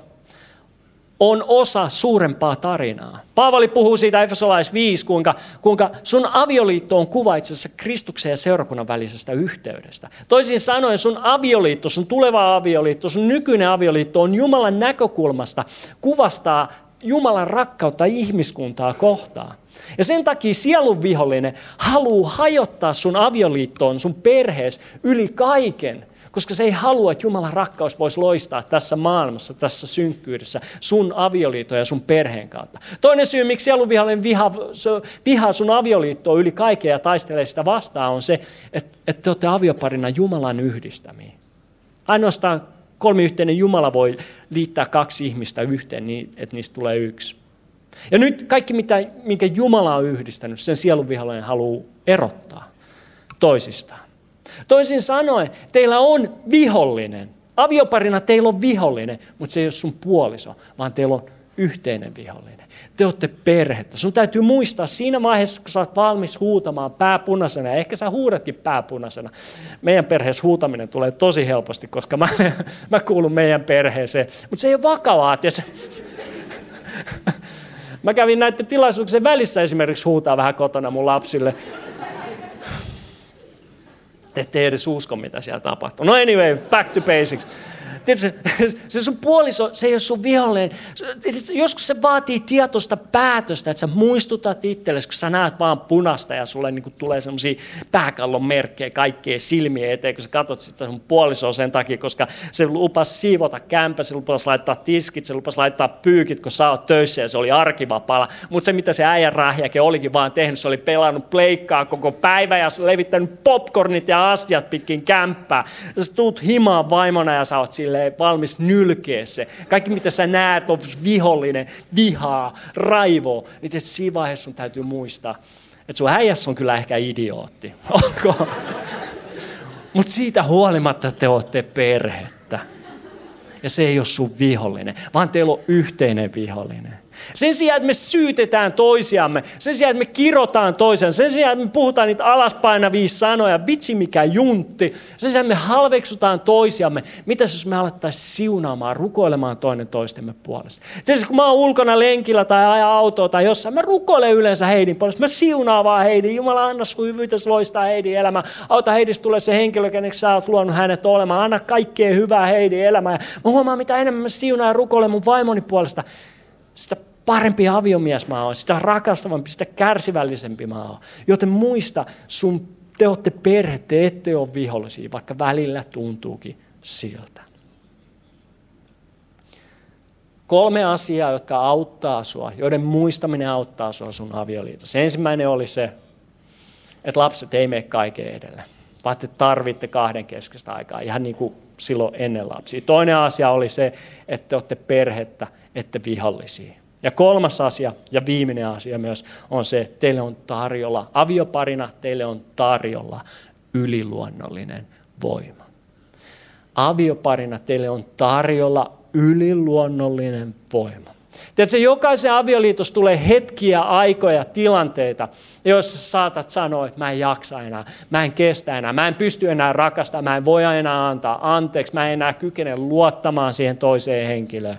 on osa suurempaa tarinaa. Paavali puhuu siitä Efesolais 5, kuinka, kuinka sun avioliitto on kuva itse asiassa Kristuksen ja seurakunnan välisestä yhteydestä. Toisin sanoen sun avioliitto, sun tuleva avioliitto, sun nykyinen avioliitto on Jumalan näkökulmasta kuvastaa Jumalan rakkautta ihmiskuntaa kohtaan. Ja sen takia sielun vihollinen haluaa hajottaa sun avioliittoon, sun perhees yli kaiken, koska se ei halua, että Jumalan rakkaus voisi loistaa tässä maailmassa, tässä synkkyydessä, sun avioliiton ja sun perheen kautta. Toinen syy, miksi sielun vihollinen vihaa, vihaa sun avioliittoa yli kaiken ja taistelee sitä vastaan, on se, että, että te olette avioparina Jumalan yhdistämiä. Ainoastaan kolmiyhteinen Jumala voi liittää kaksi ihmistä yhteen niin, että niistä tulee yksi. Ja nyt kaikki, mitä, minkä Jumala on yhdistänyt, sen sielun vihollinen haluaa erottaa toisistaan. Toisin sanoen, teillä on vihollinen. Avioparina teillä on vihollinen, mutta se ei ole sun puoliso, vaan teillä on yhteinen vihollinen. Te olette perhettä. Sun täytyy muistaa siinä vaiheessa, kun sä oot valmis huutamaan pääpunaisena, ja ehkä sä huudatkin pääpunaisena. Meidän perheessä huutaminen tulee tosi helposti, koska mä, (laughs) mä kuulun meidän perheeseen. Mutta se ei ole vakavaa. Se... (laughs) Mä kävin näiden tilaisuuksien välissä esimerkiksi huutaa vähän kotona mun lapsille. Te ette edes usko, mitä siellä tapahtuu. No anyway, back to basics. Tiedätkö, se sun puoliso, se ei ole sun vihollinen. Joskus se vaatii tietoista päätöstä, että sä muistutat itsellesi, kun sä näet vaan punasta ja sulle niin tulee semmoisia pääkallon merkkejä kaikkien silmien eteen, kun sä katsot sitä sun puolisoa sen takia, koska se lupas siivota kämpä, se lupas laittaa tiskit, se lupas laittaa pyykit, kun sä oot töissä ja se oli arkivapaalla. Mutta se, mitä se äijän rahjake olikin vaan tehnyt, se oli pelannut pleikkaa koko päivä ja levittänyt popcornit ja astiat pitkin kämppää. Sä tuut himaan vaimona ja sä oot sille silleen valmis nylkeä se. Kaikki mitä sä näet on vihollinen, vihaa, raivo. Niin siinä vaiheessa sun täytyy muistaa, että sun äijässä on kyllä ehkä idiootti. (laughs) Mutta siitä huolimatta te olette perhettä. Ja se ei ole sun vihollinen, vaan teillä on yhteinen vihollinen. Sen sijaan, että me syytetään toisiamme, sen sijaan, että me kirotaan toisen, sen sijaan, että me puhutaan niitä alaspainavia sanoja, vitsi mikä juntti, sen sijaan, että me halveksutaan toisiamme, mitä jos me alettaisiin siunaamaan, rukoilemaan toinen toistemme puolesta. Tietysti kun mä oon ulkona lenkillä tai aja autoa tai jossain, mä rukoilen yleensä Heidin puolesta, mä siunaan vaan Heidin, Jumala anna sun hyvyytes loistaa Heidin elämä, auta Heidistä tulee se henkilö, keneksi sä oot luonut hänet olemaan, anna kaikkea hyvää Heidin elämään. Mä huomaan, mitä enemmän mä siunaan ja rukoilen mun vaimoni puolesta, sitä parempi aviomies mä oon, sitä rakastavampi, sitä kärsivällisempi mä oon. Joten muista, sun, te olette perhe, te ette ole vihollisia, vaikka välillä tuntuukin siltä. Kolme asiaa, jotka auttaa sua, joiden muistaminen auttaa sua sun avioliitossa. Ensimmäinen oli se, että lapset ei mene kaiken edelle, vaan te tarvitte kahden keskeistä aikaa, ihan niin kuin silloin ennen lapsia. Toinen asia oli se, että te olette perhettä, ette vihollisia. Ja kolmas asia ja viimeinen asia myös on se, että teille on tarjolla, avioparina teille on tarjolla yliluonnollinen voima. Avioparina teille on tarjolla yliluonnollinen voima. Tiedätkö, jokaisen avioliitossa tulee hetkiä, aikoja, tilanteita, joissa saatat sanoa, että mä en jaksa enää, mä en kestä enää, mä en pysty enää rakastamaan, mä en voi enää antaa anteeksi, mä en enää kykene luottamaan siihen toiseen henkilöön.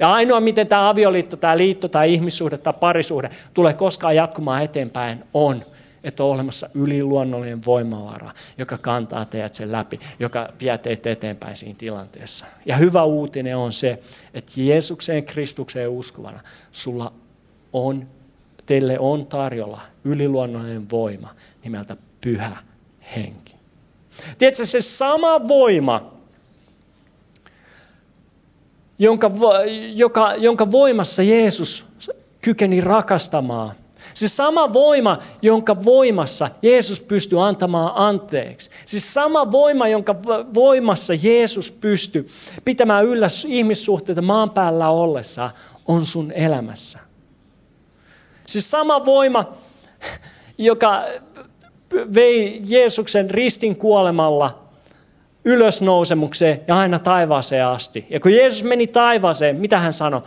Ja ainoa, miten tämä avioliitto, tämä liitto, tämä ihmissuhde tai parisuhde tulee koskaan jatkumaan eteenpäin, on – että on olemassa yliluonnollinen voimavara, joka kantaa teidät sen läpi, joka vie teitä eteenpäin siinä tilanteessa. Ja hyvä uutinen on se, että Jeesukseen Kristukseen uskovana sulla on, teille on tarjolla yliluonnollinen voima nimeltä Pyhä Henki. Tiedätkö, se sama voima, jonka, joka, jonka voimassa Jeesus kykeni rakastamaan – se sama voima, jonka voimassa Jeesus pystyy antamaan anteeksi. Se sama voima, jonka voimassa Jeesus pystyy pitämään yllä ihmissuhteita maan päällä ollessa, on sun elämässä. Se sama voima, joka vei Jeesuksen ristin kuolemalla ylösnousemukseen ja aina taivaaseen asti. Ja kun Jeesus meni taivaaseen, mitä hän sanoi?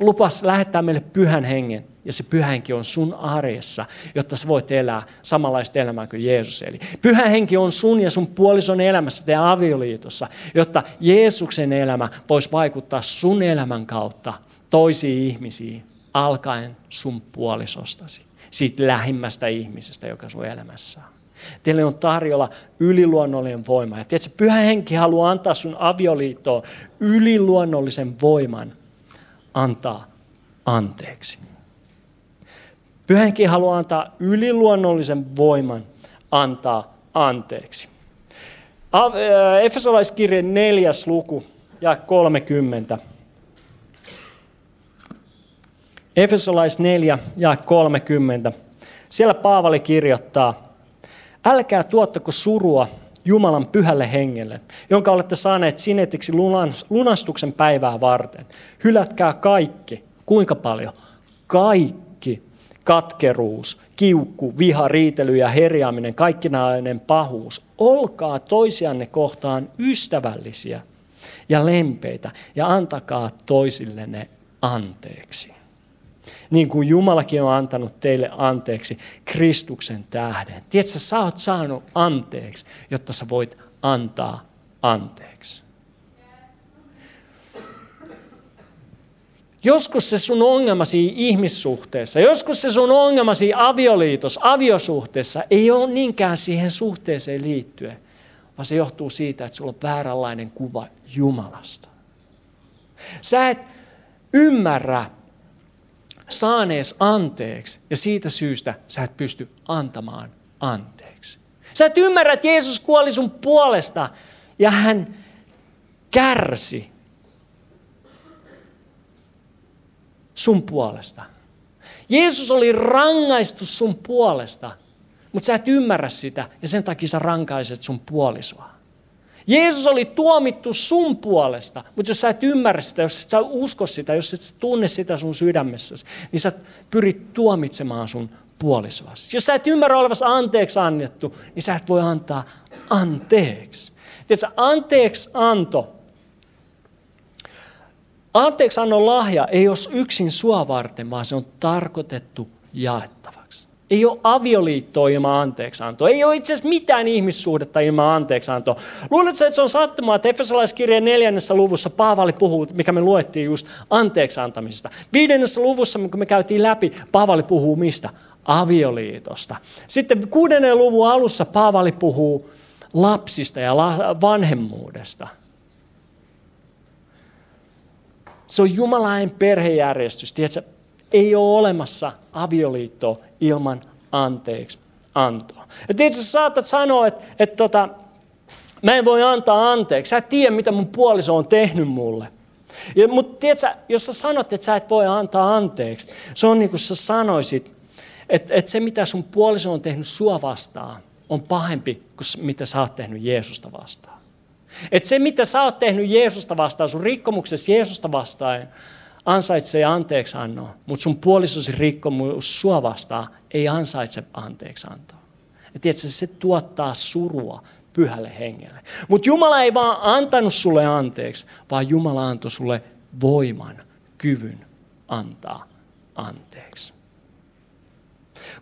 Lupas lähettää meille pyhän hengen ja se pyhä henki on sun arjessa, jotta sä voit elää samanlaista elämää kuin Jeesus eli. Pyhä henki on sun ja sun puolison elämässä teidän avioliitossa, jotta Jeesuksen elämä voisi vaikuttaa sun elämän kautta toisiin ihmisiin, alkaen sun puolisostasi, siitä lähimmästä ihmisestä, joka sun elämässä on. Teille on tarjolla yliluonnollinen voima. Ja tiedätkö, pyhä henki haluaa antaa sun avioliittoon yliluonnollisen voiman antaa anteeksi. Pyhä henki haluaa antaa yliluonnollisen voiman antaa anteeksi. Efesolaiskirjan neljäs luku ja 30. Efesolais 4 ja 30. Siellä Paavali kirjoittaa, älkää tuottako surua Jumalan pyhälle hengelle, jonka olette saaneet sinetiksi lunastuksen päivää varten. Hylätkää kaikki. Kuinka paljon? Kaikki. Katkeruus, kiukku, viha, riitely ja herjaaminen, kaikkinainen pahuus. Olkaa toisianne kohtaan ystävällisiä ja lempeitä ja antakaa toisillenne anteeksi niin kuin Jumalakin on antanut teille anteeksi Kristuksen tähden. Tiedätkö, sä oot saanut anteeksi, jotta sä voit antaa anteeksi. Joskus se sun ongelmasi ihmissuhteessa, joskus se sun ongelmasi avioliitossa, aviosuhteessa ei ole niinkään siihen suhteeseen liittyen, vaan se johtuu siitä, että sulla on vääränlainen kuva Jumalasta. Sä et ymmärrä saanees anteeksi ja siitä syystä sä et pysty antamaan anteeksi. Sä et ymmärrä, että Jeesus kuoli sun puolesta ja hän kärsi sun puolesta. Jeesus oli rangaistu sun puolesta, mutta sä et ymmärrä sitä ja sen takia sä rankaiset sun puolisoa. Jeesus oli tuomittu sun puolesta, mutta jos sä et ymmärrä sitä, jos et sä usko sitä, jos et sä tunne sitä sun sydämessäsi, niin sä pyrit tuomitsemaan sun puolisoasi. Jos sä et ymmärrä olevasi anteeksi annettu, niin sä et voi antaa anteeksi. Tiedätkö, anteeksi anto, anteeksi annon lahja ei ole yksin sua varten, vaan se on tarkoitettu jaettava. Ei ole avioliittoa ilman anteeksiantoa. Ei ole itse asiassa mitään ihmissuhdetta ilman anteeksiantoa. Luuletko, että se on sattumaa, että Efesolaiskirjan neljännessä luvussa Paavali puhuu, mikä me luettiin just anteeksiantamisesta. Viidennessä luvussa, kun me käytiin läpi, Paavali puhuu mistä? Avioliitosta. Sitten kuudennen luvun alussa Paavali puhuu lapsista ja vanhemmuudesta. Se on Jumalain perhejärjestys. Tiedätkö, ei ole olemassa avioliittoa ilman anteeksi antoa. Ja tietysti sä saatat sanoa, että, että tota, mä en voi antaa anteeksi. Sä et tiedä, mitä mun puoliso on tehnyt mulle. Mutta tiedätkö, jos sä sanot, että sä et voi antaa anteeksi, se on niin kuin sä sanoisit, että, että se mitä sun puoliso on tehnyt sua vastaan, on pahempi kuin mitä sä oot tehnyt Jeesusta vastaan. Että se mitä sä oot tehnyt Jeesusta vastaan, sun rikkomuksessa Jeesusta vastaan, ansaitsee anteeksi annoa, mutta sun puolisosi rikkomus sua vastaan ei ansaitse anteeksi antoa. Ja tiedätkö, se tuottaa surua pyhälle hengelle. Mutta Jumala ei vaan antanut sulle anteeksi, vaan Jumala antoi sulle voiman, kyvyn antaa anteeksi.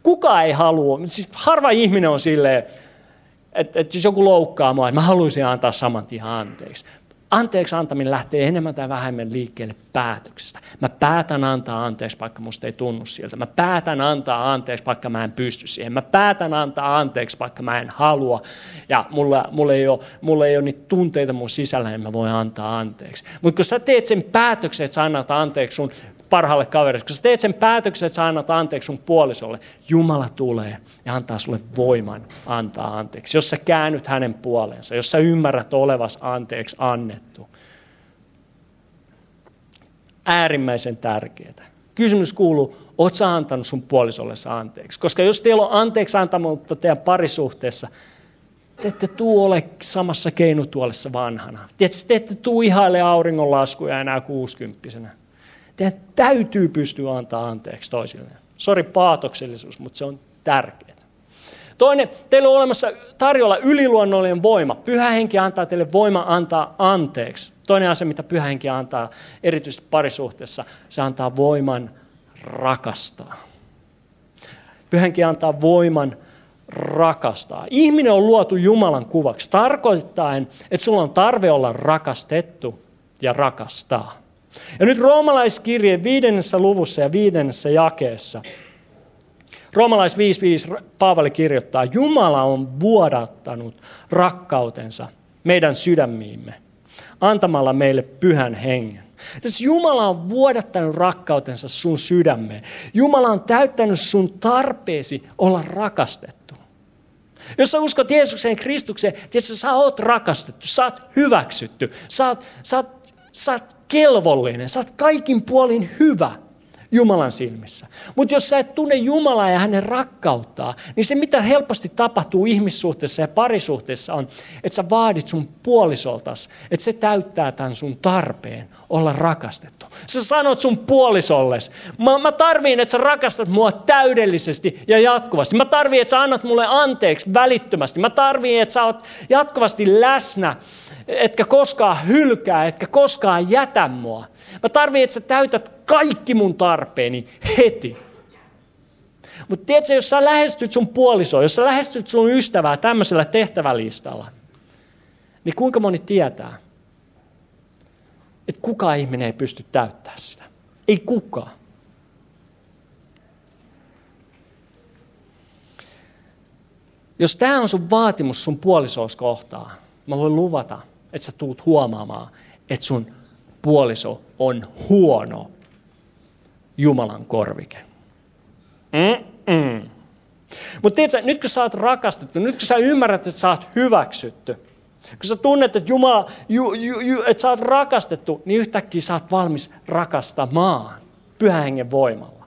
Kuka ei halua, siis harva ihminen on silleen, että, että jos joku loukkaa mua, että mä haluaisin antaa saman tien anteeksi anteeksi antaminen lähtee enemmän tai vähemmän liikkeelle päätöksestä. Mä päätän antaa anteeksi, vaikka musta ei tunnu siltä. Mä päätän antaa anteeksi, vaikka mä en pysty siihen. Mä päätän antaa anteeksi, vaikka mä en halua. Ja mulla, mulla, ei, ole, mulla ei ole niitä tunteita mun sisällä, niin mä voin antaa anteeksi. Mutta kun sä teet sen päätöksen, että sä annat anteeksi sun parhaalle kaverille. Kun sä teet sen päätöksen, että sä annat anteeksi sun puolisolle, Jumala tulee ja antaa sulle voiman antaa anteeksi. Jos sä käännyt hänen puoleensa, jos sä ymmärrät olevas anteeksi annettu. Äärimmäisen tärkeää. Kysymys kuuluu, oot sä antanut sun puolisolle anteeksi? Koska jos teillä on anteeksi antamatta teidän parisuhteessa, te ette tuu ole samassa keinutuolessa vanhana. Te ette tuu ihaile auringonlaskuja enää kuusikymppisenä. Teidän täytyy pystyä antaa anteeksi toisilleen. Sori paatoksellisuus, mutta se on tärkeää. Toinen, teillä on olemassa tarjolla yliluonnollinen voima. Pyhä henki antaa teille voima antaa anteeksi. Toinen asia, mitä pyhä henki antaa, erityisesti parisuhteessa, se antaa voiman rakastaa. Pyhä henki antaa voiman rakastaa. Ihminen on luotu Jumalan kuvaksi, tarkoittaen, että sulla on tarve olla rakastettu ja rakastaa. Ja nyt roomalaiskirje viidennessä luvussa ja viidennessä jakeessa. Roomalais 5.5 Paavali kirjoittaa, Jumala on vuodattanut rakkautensa meidän sydämiimme antamalla meille pyhän hengen. Tässä Jumala on vuodattanut rakkautensa sun sydämeen. Jumala on täyttänyt sun tarpeesi olla rakastettu. Jos sä uskot Jeesukseen Kristukseen, tiedätkö, sä oot rakastettu, sä oot hyväksytty, sä oot, sä oot, sä oot kelvollinen, sä oot kaikin puolin hyvä. Jumalan silmissä. Mutta jos sä et tunne Jumalaa ja hänen rakkauttaa, niin se mitä helposti tapahtuu ihmissuhteessa ja parisuhteessa on, että sä vaadit sun puolisoltas, että se täyttää tämän sun tarpeen olla rakastettu. Sä sanot sun puolisolles, mä, mä tarviin, että sä rakastat mua täydellisesti ja jatkuvasti. Mä tarviin, että sä annat mulle anteeksi välittömästi. Mä tarviin, että sä oot jatkuvasti läsnä, etkä koskaan hylkää, etkä koskaan jätä mua. Mä tarviin, että sä täytät kaikki mun tarpeeni heti. Mutta tiedätkö, jos sä lähestyt sun puolisoa, jos sä lähestyt sun ystävää tämmöisellä tehtävälistalla, niin kuinka moni tietää, että kukaan ihminen ei pysty täyttämään sitä. Ei kukaan. Jos tämä on sun vaatimus sun puolisous kohtaa, mä voin luvata, että sä tuut huomaamaan, että sun puoliso on huono Jumalan korvike. Mm-mm. Mutta tiedätkö, nyt kun sä oot rakastettu, nyt kun sä ymmärrät, että sä oot hyväksytty, kun sä tunnet, että Jumala, ju, ju, ju, että sä oot rakastettu, niin yhtäkkiä sä oot valmis rakastamaan pyhän hengen voimalla.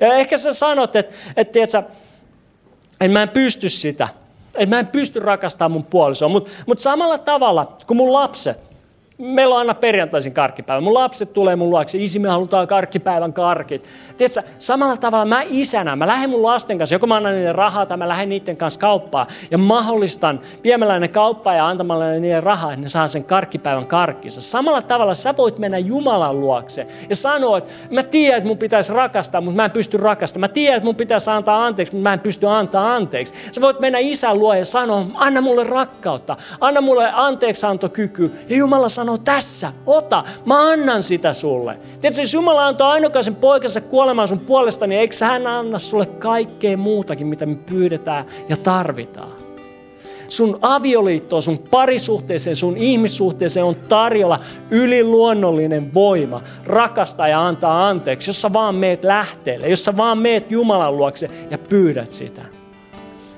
Ja ehkä sä sanot, että, että, tiedätkö, että mä en pysty sitä, että mä en pysty rakastamaan mun puolisoa, mutta, mutta samalla tavalla kuin mun lapset, meillä on aina perjantaisin karkkipäivä. Mun lapset tulee mun luokse, isi me halutaan karkkipäivän karkit. Tiedätkö, samalla tavalla mä isänä, mä lähden mun lasten kanssa, joko mä annan niille rahaa tai mä lähden niiden kanssa kauppaan ja mahdollistan viemällä ne kauppaan ja antamalla niille rahaa, että ne saa sen karkkipäivän karkkissa. Samalla tavalla sä voit mennä Jumalan luokse ja sanoa, että mä tiedän, että mun pitäisi rakastaa, mutta mä en pysty rakastamaan. Mä tiedän, että mun pitäisi antaa anteeksi, mutta mä en pysty antaa anteeksi. Sä voit mennä isän luo ja sanoa, anna mulle rakkautta, anna mulle anteeksiantokyky. Ja Jumala sanoo, sanoo tässä, ota, mä annan sitä sulle. Tiedätkö, jos Jumala antoi ainokaisen poikansa kuolemaan sun puolesta, niin eikö hän anna sulle kaikkea muutakin, mitä me pyydetään ja tarvitaan? Sun avioliittoon, sun parisuhteeseen, sun ihmissuhteeseen on tarjolla yliluonnollinen voima rakastaa ja antaa anteeksi, jos sä vaan meet lähteelle, jos sä vaan meet Jumalan luokse ja pyydät sitä.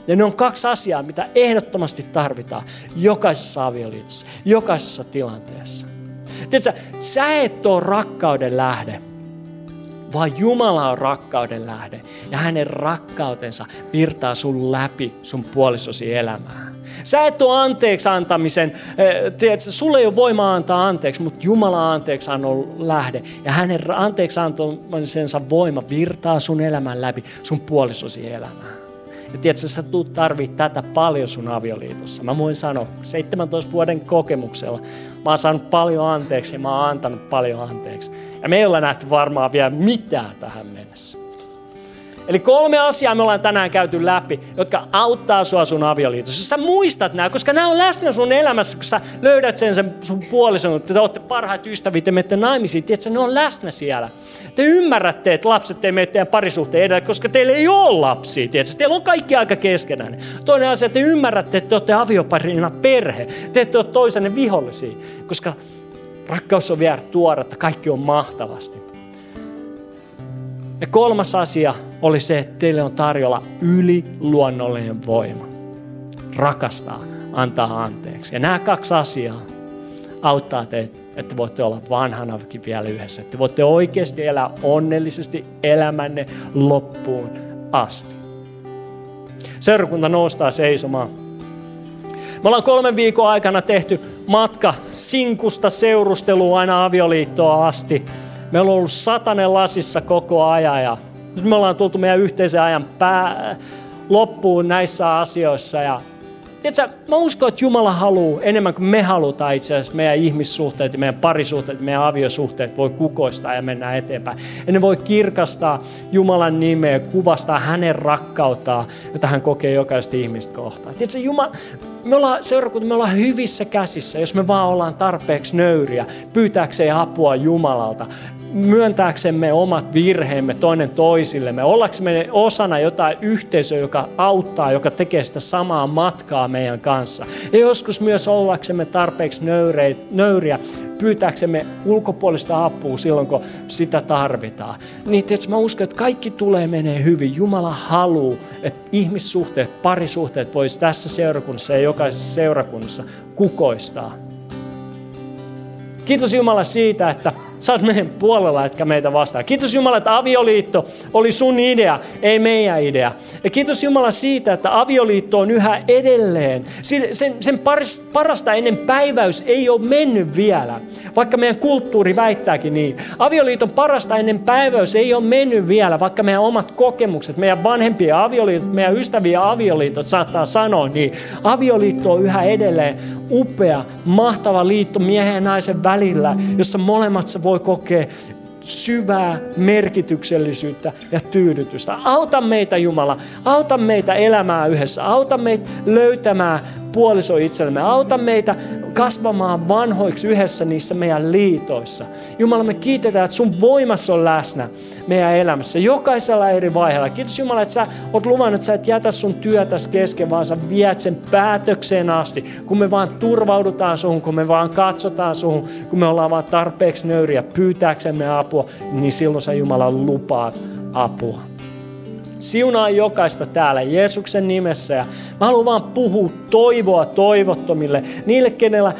Ja ne on kaksi asiaa, mitä ehdottomasti tarvitaan jokaisessa avioliitossa, jokaisessa tilanteessa. Tiedätkö, sä et ole rakkauden lähde, vaan Jumala on rakkauden lähde. Ja hänen rakkautensa virtaa sun läpi sun puolisosi elämään. Sä et ole anteeksi antamisen, eh, tiedätkö, sulle ei ole voimaa antaa anteeksi, mutta Jumala anteeksi annon lähde. Ja hänen anteeksi antamisensa voima virtaa sun elämän läpi sun puolisosi elämään. Ja tiedätkö, sä tuut tarvii tätä paljon sun avioliitossa. Mä voin sanoa, 17 vuoden kokemuksella, mä oon saanut paljon anteeksi ja mä oon antanut paljon anteeksi. Ja me ei olla nähty varmaan vielä mitään tähän mennessä. Eli kolme asiaa me ollaan tänään käyty läpi, jotka auttaa sua sun avioliitossa. Sä muistat nämä, koska nämä on läsnä sun elämässä, kun sä löydät sen, sen sun puolison, että te olette parhaat ystävät ja menette naimisiin. Tiedätkö, ne on läsnä siellä. Te ymmärrätte, että lapset ei mene teidän parisuhteen edellä, koska teillä ei ole lapsia. Tiedätkö? Teillä on kaikki aika keskenään. Toinen asia, että te ymmärrätte, että te olette avioparina perhe. Te ette ole toisenne vihollisia, koska rakkaus on vielä tuoretta, kaikki on mahtavasti. Ja kolmas asia oli se, että teille on tarjolla yliluonnollinen voima. Rakastaa, antaa anteeksi. Ja nämä kaksi asiaa auttaa teitä, että voitte olla vanhanakin vielä yhdessä. Että voitte oikeasti elää onnellisesti elämänne loppuun asti. Seurakunta noustaa seisomaan. Me ollaan kolmen viikon aikana tehty matka sinkusta seurusteluun aina avioliittoa asti. Me ollaan ollut satanen lasissa koko ajan ja nyt me ollaan tultu meidän yhteisen ajan pää, loppuun näissä asioissa. Ja, tiedätkö, mä uskon, että Jumala haluaa enemmän kuin me halutaan itse asiassa meidän ihmissuhteet, meidän parisuhteet, meidän aviosuhteet voi kukoistaa ja mennä eteenpäin. Ja ne voi kirkastaa Jumalan nimeä kuvastaa hänen rakkauttaan, jota hän kokee jokaista ihmistä kohtaan. Tiedätkö, Jumala, me ollaan seurakunta, me ollaan hyvissä käsissä, jos me vaan ollaan tarpeeksi nöyriä, pyytääkseen apua Jumalalta, myöntääksemme omat virheemme toinen toisillemme, ollaksemme osana jotain yhteisöä, joka auttaa, joka tekee sitä samaa matkaa meidän kanssa. Ja joskus myös ollaksemme tarpeeksi nöyriä, pyytääksemme ulkopuolista apua silloin, kun sitä tarvitaan. Niin tietysti mä uskon, että kaikki tulee menee hyvin. Jumala haluaa, että ihmissuhteet, parisuhteet voisi tässä seurakunnassa ja jokaisessa seurakunnassa kukoistaa. Kiitos Jumala siitä, että Sä oot meidän puolella, etkä meitä vastaan. Kiitos Jumala, että avioliitto oli sun idea, ei meidän idea. Ja kiitos Jumala siitä, että avioliitto on yhä edelleen. Sen, sen parasta ennen päiväys ei ole mennyt vielä, vaikka meidän kulttuuri väittääkin niin. Avioliiton parasta ennen päiväys ei ole mennyt vielä, vaikka meidän omat kokemukset, meidän vanhempien avioliitot, meidän ystävien avioliitot saattaa sanoa niin. Avioliitto on yhä edelleen upea, mahtava liitto miehen ja naisen välillä, jossa molemmat voi voi kokea syvää merkityksellisyyttä ja tyydytystä. Auta meitä Jumala, auta meitä elämään yhdessä, auta meitä löytämään puoliso itsellemme. Auta meitä kasvamaan vanhoiksi yhdessä niissä meidän liitoissa. Jumala, me kiitetään, että sun voimassa on läsnä meidän elämässä, jokaisella eri vaiheella. Kiitos Jumala, että sä oot luvannut, että sä et jätä sun työtäsi kesken, vaan sä viet sen päätökseen asti. Kun me vaan turvaudutaan suhun, kun me vaan katsotaan suhun, kun me ollaan vaan tarpeeksi nöyriä pyytääksemme apua, niin silloin sä Jumala lupaat apua. Siunaa jokaista täällä Jeesuksen nimessä ja mä haluan vaan puhua toivoa toivottomille, niille kenellä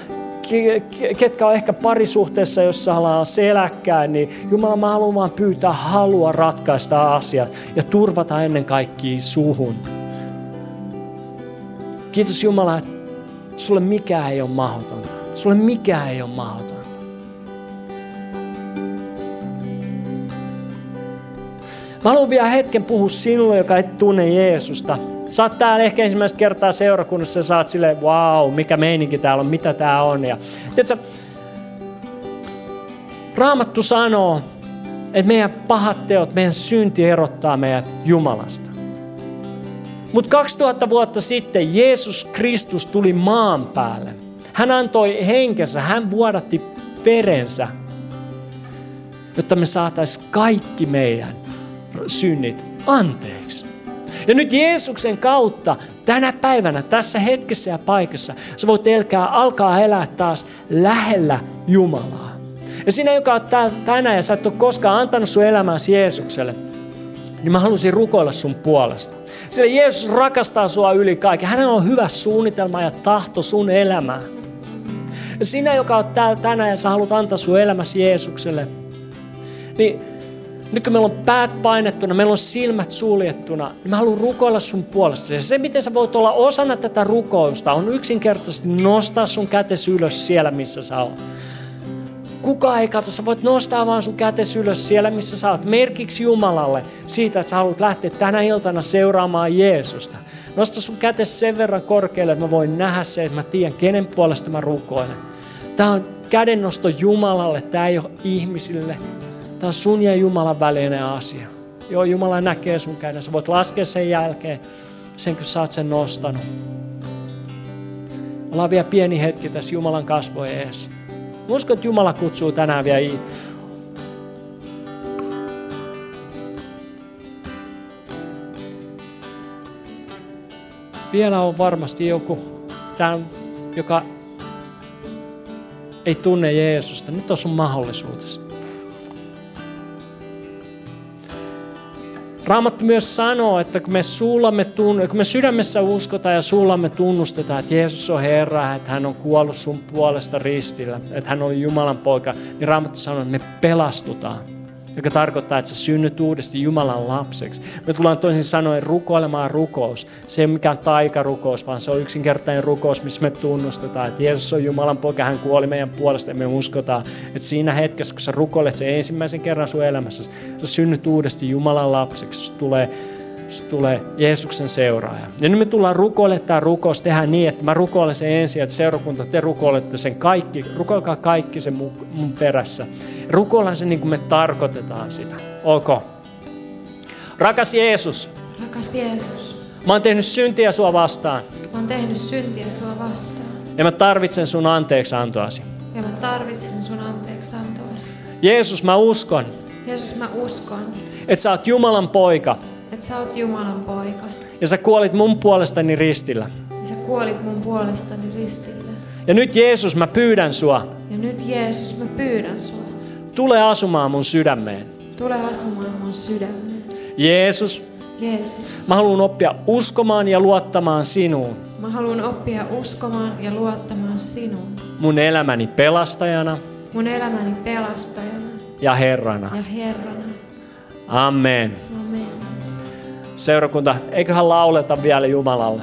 ketkä on ehkä parisuhteessa, jossa ollaan seläkkää, niin Jumala, mä haluan vaan pyytää halua ratkaista asiat ja turvata ennen kaikkea suhun. Kiitos Jumala, että sulle mikään ei ole mahdotonta. Sulle mikään ei ole mahdotonta. Mä haluan vielä hetken puhua sinulle, joka et tunne Jeesusta. Sä oot täällä ehkä ensimmäistä kertaa seurakunnassa ja sä oot silleen, wow, mikä meininki täällä on, mitä tää on. Ja, tiedätkö, Raamattu sanoo, että meidän pahat teot, meidän synti erottaa meidät Jumalasta. Mutta 2000 vuotta sitten Jeesus Kristus tuli maan päälle. Hän antoi henkensä, hän vuodatti verensä, jotta me saataisiin kaikki meidän synnit anteeksi. Ja nyt Jeesuksen kautta tänä päivänä, tässä hetkessä ja paikassa, sä voit elkää, alkaa elää taas lähellä Jumalaa. Ja sinä, joka on tänään ja sä et ole koskaan antanut sun elämääsi Jeesukselle, niin mä halusin rukoilla sun puolesta. Sillä Jeesus rakastaa sua yli kaiken. Hänellä on hyvä suunnitelma ja tahto sun elämään. Ja sinä, joka on täällä tänään ja sä haluat antaa sun elämäsi Jeesukselle, niin nyt kun meillä on päät painettuna, meillä on silmät suljettuna, niin mä haluan rukoilla sun puolesta. Ja se, miten sä voit olla osana tätä rukousta, on yksinkertaisesti nostaa sun kätes ylös siellä, missä sä oot. Kuka ei katso, sä voit nostaa vaan sun kätes ylös siellä, missä sä oot. Merkiksi Jumalalle siitä, että sä haluat lähteä tänä iltana seuraamaan Jeesusta. Nosta sun kätes sen verran korkealle, että mä voin nähdä se, että mä tiedän, kenen puolesta mä rukoilen. Tämä on kädennosto Jumalalle, tämä ei ole ihmisille. Tämä on sun ja Jumalan välinen asia. Joo, Jumala näkee sun käden. Sä voit laskea sen jälkeen, sen kun sä oot sen nostanut. Ollaan vielä pieni hetki tässä Jumalan kasvojen eessä. Mä uskon, että Jumala kutsuu tänään vielä Vielä on varmasti joku, tämän, joka ei tunne Jeesusta. Nyt on sun mahdollisuutesi. Raamattu myös sanoo, että kun me, suullamme kun me sydämessä uskotaan ja suullamme tunnustetaan, että Jeesus on Herra, että hän on kuollut sun puolesta ristillä, että hän oli Jumalan poika, niin Raamattu sanoo, että me pelastutaan joka tarkoittaa, että sä synnyt uudesti Jumalan lapseksi. Me tullaan toisin sanoen rukoilemaan rukous. Se ei ole mikään taikarukous, vaan se on yksinkertainen rukous, missä me tunnustetaan, että Jeesus on Jumalan poika, hän kuoli meidän puolesta ja me uskotaan, että siinä hetkessä, kun sä rukoilet sen ensimmäisen kerran sun elämässä, sä synnyt uudesti Jumalan lapseksi, tulee tulee Jeesuksen seuraaja. Ja nyt me tullaan rukoilemaan tämä rukous, tehdään niin, että mä rukoilen sen ensin, että seurakunta, te rukoilette sen kaikki, rukoilkaa kaikki sen mun, mun perässä. Rukoillaan sen niin kuin me tarkoitetaan sitä. Ok. Rakas Jeesus. Rakas Jeesus. Mä oon tehnyt syntiä sua vastaan. Mä oon tehnyt syntiä sua vastaan. Ja mä tarvitsen sun anteeksiantoasi. Ja mä tarvitsen sun anteeksiantoasi. Jeesus, mä uskon, Jeesus, mä uskon, että sä oot Jumalan poika. että sä oot Jumalan poika. Ja sä kuolit mun puolestani ristillä. Ja sä kuolit mun puolestani ristille. Ja nyt Jeesus, mä pyydän sua, Ja nyt Jeesus, mä pyydän sua. Tule asumaan mun sydämeen. Tule asumaan mun sydämeen. Jeesus, Jeesus, mä haluan oppia uskomaan ja luottamaan sinuun. mä haluan oppia uskomaan ja luottamaan sinuun. Mun elämäni pelastajana Mun elämäni pelastajana ja Herrana. ja Herrana. Amen. Amen. Seurakunta, eiköhän lauleta vielä Jumalalle.